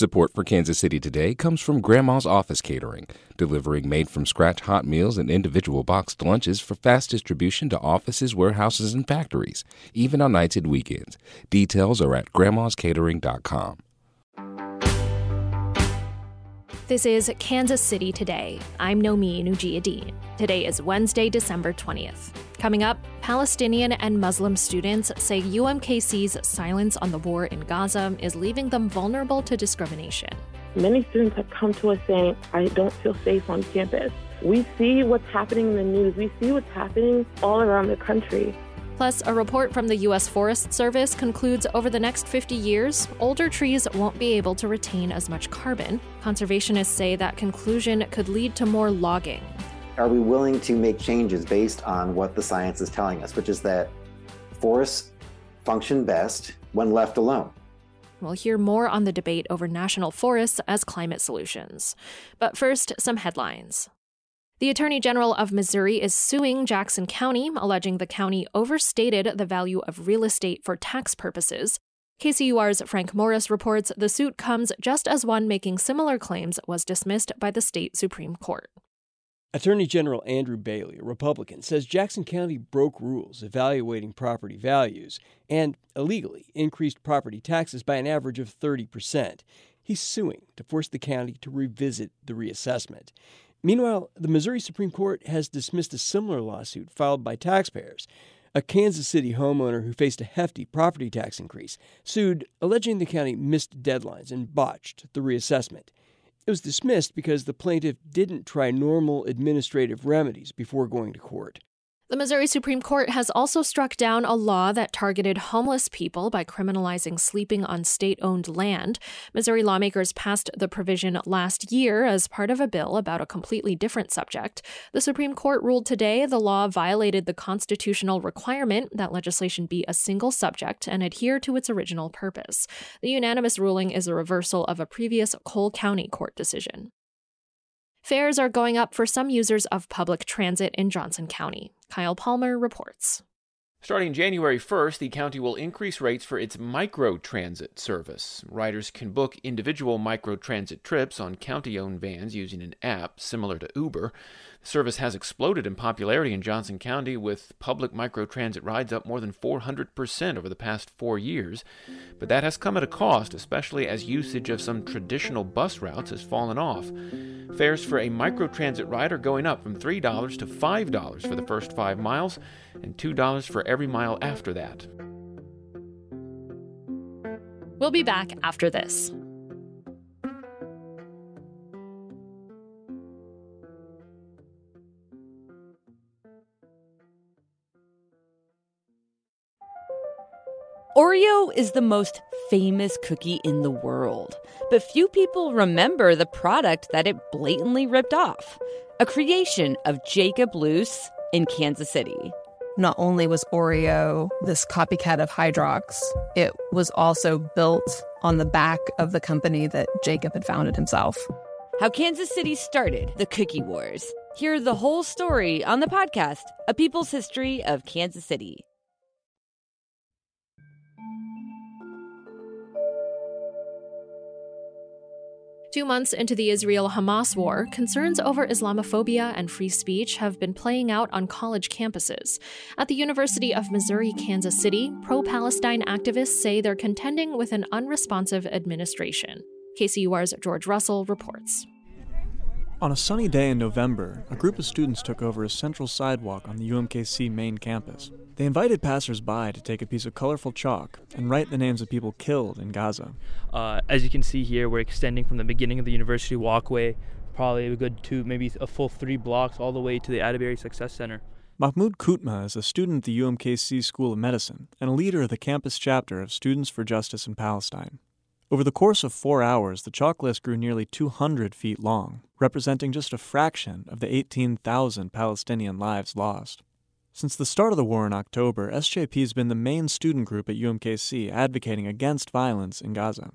Support for Kansas City Today comes from Grandma's Office Catering, delivering made from scratch hot meals and individual boxed lunches for fast distribution to offices, warehouses, and factories, even on nights and weekends. Details are at grandmascatering.com. This is Kansas City Today. I'm Nomin Ujiyediin. Today is Wednesday, December 20th. Coming up, Palestinian and Muslim students say UMKC's silence on the war in Gaza is leaving them vulnerable to discrimination. Many students have come to us saying, I don't feel safe on campus. We see what's happening in the news, we see what's happening all around the country. Plus, a report from the U.S. Forest Service concludes over the next 50 years, older trees won't be able to retain as much carbon. Conservationists say that conclusion could lead to more logging. Are we willing to make changes based on what the science is telling us, which is that forests function best when left alone? We'll hear more on the debate over national forests as climate solutions. But first, some headlines. The Attorney General of Missouri is suing Jackson County, alleging the county overstated the value of real estate for tax purposes. KCUR's Frank Morris reports the suit comes just as one making similar claims was dismissed by the state Supreme Court. Attorney General Andrew Bailey, a Republican, says Jackson County broke rules evaluating property values and illegally increased property taxes by an average of 30%. He's suing to force the county to revisit the reassessment. Meanwhile, the Missouri Supreme Court has dismissed a similar lawsuit filed by taxpayers. A Kansas City homeowner who faced a hefty property tax increase sued, alleging the county missed deadlines and botched the reassessment. It was dismissed because the plaintiff didn't try normal administrative remedies before going to court. The Missouri Supreme Court has also struck down a law that targeted homeless people by criminalizing sleeping on state owned land. Missouri lawmakers passed the provision last year as part of a bill about a completely different subject. The Supreme Court ruled today the law violated the constitutional requirement that legislation be a single subject and adhere to its original purpose. The unanimous ruling is a reversal of a previous Cole County court decision. Fares are going up for some users of public transit in Johnson County. Kyle Palmer reports. Starting January 1st, the county will increase rates for its microtransit service. Riders can book individual microtransit trips on county owned vans using an app similar to Uber. Service has exploded in popularity in Johnson County, with public microtransit rides up more than 400% over the past four years. But that has come at a cost, especially as usage of some traditional bus routes has fallen off. Fares for a microtransit ride are going up from $3 to $5 for the first five miles and $2 for every mile after that. We'll be back after this. Oreo is the most famous cookie in the world, but few people remember the product that it blatantly ripped off a creation of Jacob Loose in Kansas City. Not only was Oreo this copycat of Hydrox, it was also built on the back of the company that Jacob had founded himself. How Kansas City started the Cookie Wars. Hear the whole story on the podcast, A People's History of Kansas City. Two months into the Israel Hamas war, concerns over Islamophobia and free speech have been playing out on college campuses. At the University of Missouri Kansas City, pro Palestine activists say they're contending with an unresponsive administration. KCUR's George Russell reports. On a sunny day in November, a group of students took over a central sidewalk on the UMKC main campus. They invited passersby to take a piece of colorful chalk and write the names of people killed in Gaza. Uh, as you can see here, we're extending from the beginning of the university walkway, probably a good two, maybe a full three blocks, all the way to the Atterbury Success Center. Mahmoud Kutma is a student at the UMKC School of Medicine and a leader of the campus chapter of Students for Justice in Palestine. Over the course of four hours, the chalk list grew nearly 200 feet long, representing just a fraction of the 18,000 Palestinian lives lost. Since the start of the war in October, SJP has been the main student group at UMKC advocating against violence in Gaza.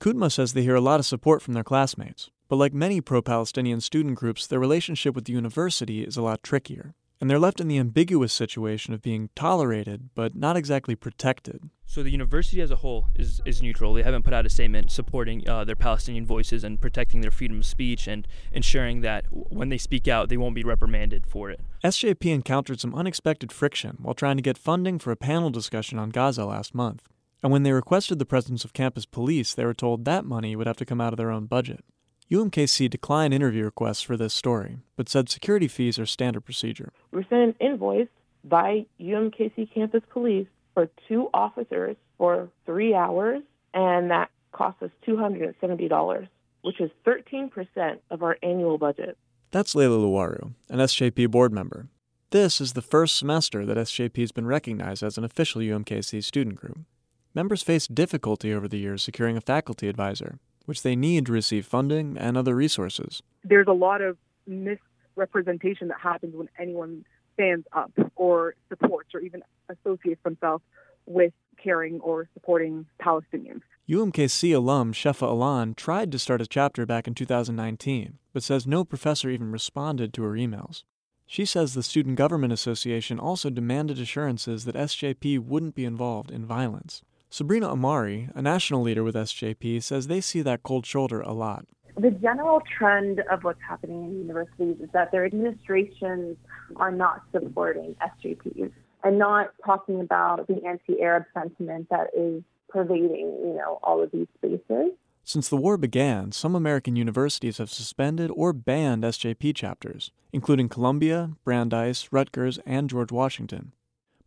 Kutma says they hear a lot of support from their classmates, but like many pro Palestinian student groups, their relationship with the university is a lot trickier. And they're left in the ambiguous situation of being tolerated but not exactly protected. So the university as a whole is, is neutral. They haven't put out a statement supporting uh, their Palestinian voices and protecting their freedom of speech and ensuring that when they speak out, they won't be reprimanded for it. SJP encountered some unexpected friction while trying to get funding for a panel discussion on Gaza last month. And when they requested the presence of campus police, they were told that money would have to come out of their own budget. UMKC declined interview requests for this story, but said security fees are standard procedure. We were sent an invoice by UMKC campus police for two officers for three hours, and that cost us $270, which is 13% of our annual budget. That's Layla Luwaru, an SJP board member. This is the first semester that SJP has been recognized as an official UMKC student group. Members faced difficulty over the years securing a faculty advisor, which they need to receive funding and other resources. There's a lot of misrepresentation that happens when anyone stands up or supports or even associates themselves with caring or supporting Palestinians. UMKC alum Shefa Alan tried to start a chapter back in 2019, but says no professor even responded to her emails. She says the Student Government Association also demanded assurances that SJP wouldn't be involved in violence. Sabrina Amari, a national leader with SJP, says they see that cold shoulder a lot. The general trend of what's happening in universities is that their administrations are not supporting SJPs and not talking about the anti-Arab sentiment that is pervading, you know, all of these spaces. Since the war began, some American universities have suspended or banned SJP chapters, including Columbia, Brandeis, Rutgers, and George Washington.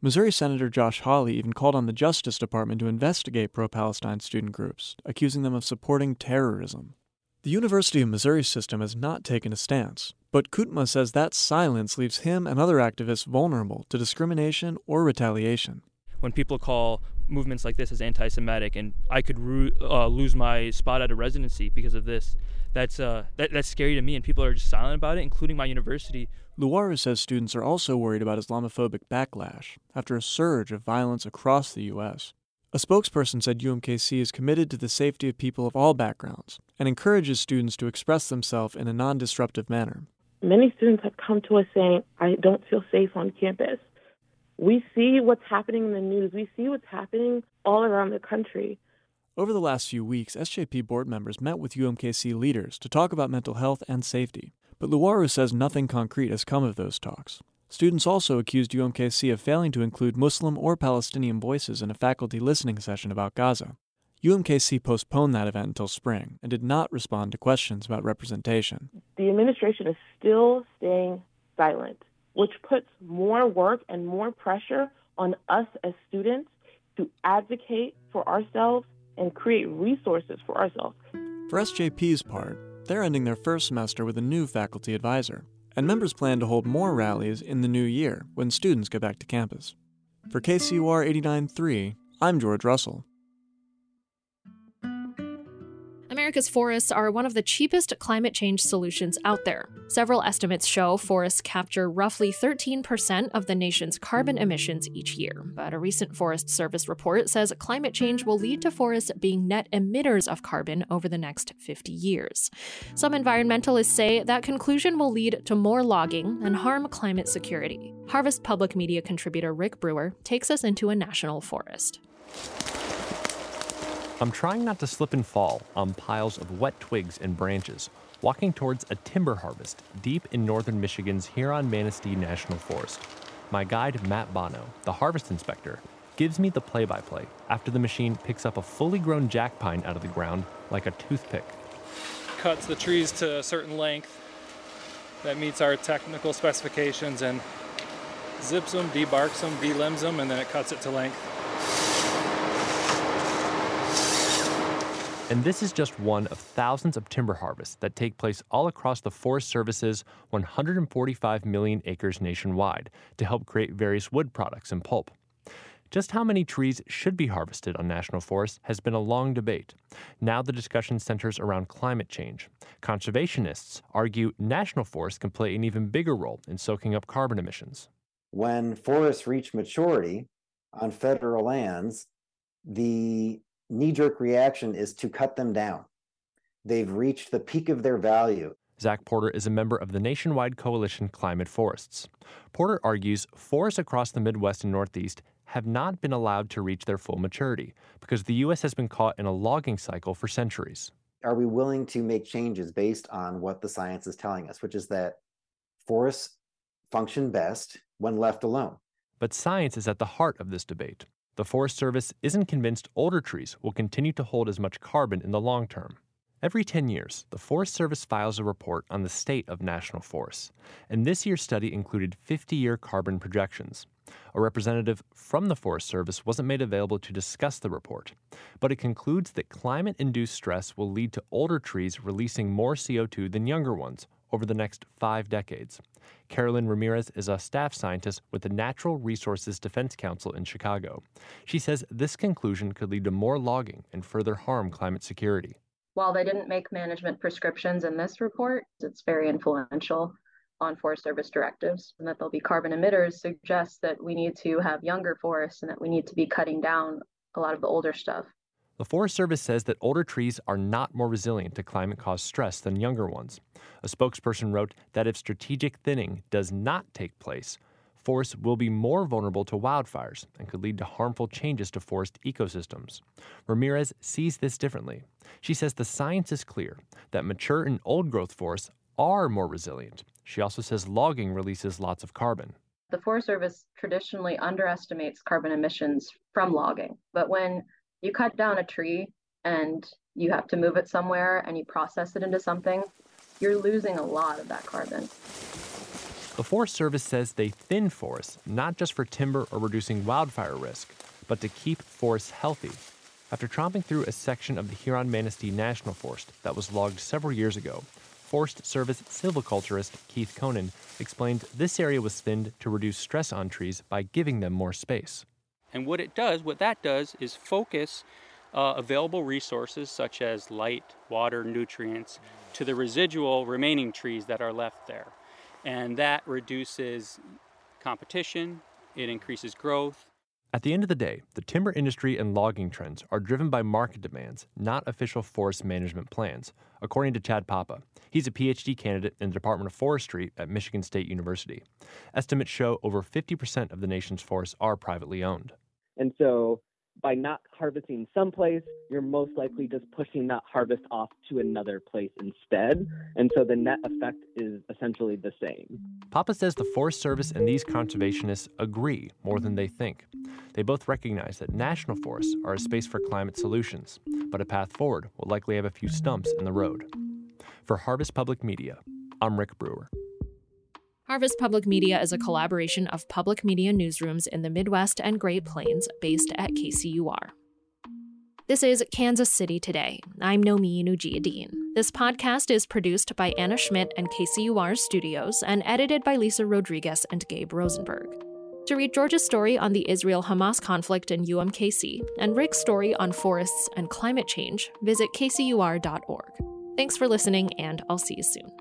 Missouri Senator Josh Hawley even called on the Justice Department to investigate pro Palestine student groups, accusing them of supporting terrorism. The University of Missouri system has not taken a stance, but Kutma says that silence leaves him and other activists vulnerable to discrimination or retaliation. When people call movements like this as anti Semitic and I could ru- uh, lose my spot at a residency because of this, that's, uh, that, that's scary to me, and people are just silent about it, including my university. Luwaru says students are also worried about Islamophobic backlash after a surge of violence across the U.S. A spokesperson said UMKC is committed to the safety of people of all backgrounds and encourages students to express themselves in a non disruptive manner. Many students have come to us saying, I don't feel safe on campus. We see what's happening in the news, we see what's happening all around the country. Over the last few weeks, SJP board members met with UMKC leaders to talk about mental health and safety, but Luwaru says nothing concrete has come of those talks. Students also accused UMKC of failing to include Muslim or Palestinian voices in a faculty listening session about Gaza. UMKC postponed that event until spring and did not respond to questions about representation. The administration is still staying silent, which puts more work and more pressure on us as students to advocate for ourselves and create resources for ourselves. For SJP's part, they're ending their first semester with a new faculty advisor and members plan to hold more rallies in the new year when students get back to campus. For KCUR 89.3, I'm George Russell. America's forests are one of the cheapest climate change solutions out there. Several estimates show forests capture roughly 13% of the nation's carbon emissions each year. But a recent Forest Service report says climate change will lead to forests being net emitters of carbon over the next 50 years. Some environmentalists say that conclusion will lead to more logging and harm climate security. Harvest Public Media contributor Rick Brewer takes us into a national forest. I'm trying not to slip and fall on piles of wet twigs and branches, walking towards a timber harvest deep in northern Michigan's Huron Manistee National Forest. My guide, Matt Bono, the harvest inspector, gives me the play by play after the machine picks up a fully grown jack pine out of the ground like a toothpick. Cuts the trees to a certain length that meets our technical specifications and zips them, debarks them, delimbs them, and then it cuts it to length. And this is just one of thousands of timber harvests that take place all across the Forest Service's 145 million acres nationwide to help create various wood products and pulp. Just how many trees should be harvested on national forests has been a long debate. Now the discussion centers around climate change. Conservationists argue national forests can play an even bigger role in soaking up carbon emissions. When forests reach maturity on federal lands, the knee jerk reaction is to cut them down. They've reached the peak of their value. Zach Porter is a member of the nationwide coalition Climate Forests. Porter argues forests across the Midwest and Northeast have not been allowed to reach their full maturity because the U.S. has been caught in a logging cycle for centuries. Are we willing to make changes based on what the science is telling us, which is that forests function best when left alone? But science is at the heart of this debate. The Forest Service isn't convinced older trees will continue to hold as much carbon in the long term. Every 10 years, the Forest Service files a report on the state of national forests, and this year's study included 50 year carbon projections. A representative from the Forest Service wasn't made available to discuss the report, but it concludes that climate induced stress will lead to older trees releasing more CO2 than younger ones over the next five decades. Carolyn Ramirez is a staff scientist with the Natural Resources Defense Council in Chicago. She says this conclusion could lead to more logging and further harm climate security. While they didn't make management prescriptions in this report, it's very influential on Forest Service directives. And that there'll be carbon emitters suggests that we need to have younger forests and that we need to be cutting down a lot of the older stuff. The Forest Service says that older trees are not more resilient to climate caused stress than younger ones. A spokesperson wrote that if strategic thinning does not take place, forests will be more vulnerable to wildfires and could lead to harmful changes to forest ecosystems. Ramirez sees this differently. She says the science is clear that mature and old growth forests are more resilient. She also says logging releases lots of carbon. The Forest Service traditionally underestimates carbon emissions from logging, but when you cut down a tree and you have to move it somewhere and you process it into something, you're losing a lot of that carbon. The Forest Service says they thin forests not just for timber or reducing wildfire risk, but to keep forests healthy. After tromping through a section of the Huron Manistee National Forest that was logged several years ago, Forest Service silviculturist Keith Conan explained this area was thinned to reduce stress on trees by giving them more space. And what it does, what that does, is focus uh, available resources such as light, water, nutrients to the residual remaining trees that are left there. And that reduces competition, it increases growth. At the end of the day, the timber industry and logging trends are driven by market demands, not official forest management plans, according to Chad Papa. He's a PhD candidate in the Department of Forestry at Michigan State University. Estimates show over 50% of the nation's forests are privately owned. And so by not harvesting someplace, you're most likely just pushing that harvest off to another place instead. And so the net effect is essentially the same. Papa says the Forest Service and these conservationists agree more than they think. They both recognize that national forests are a space for climate solutions, but a path forward will likely have a few stumps in the road. For Harvest Public Media, I'm Rick Brewer. Harvest Public Media is a collaboration of public media newsrooms in the Midwest and Great Plains based at KCUR. This is Kansas City Today. I'm Nomin Ujiyediin. This podcast is produced by Anna Schmidt and KCUR Studios and edited by Lisa Rodriguez and Gabe Rosenberg. To read George's story on the Israel Hamas conflict in UMKC and Rick's story on forests and climate change, visit kcur.org. Thanks for listening, and I'll see you soon.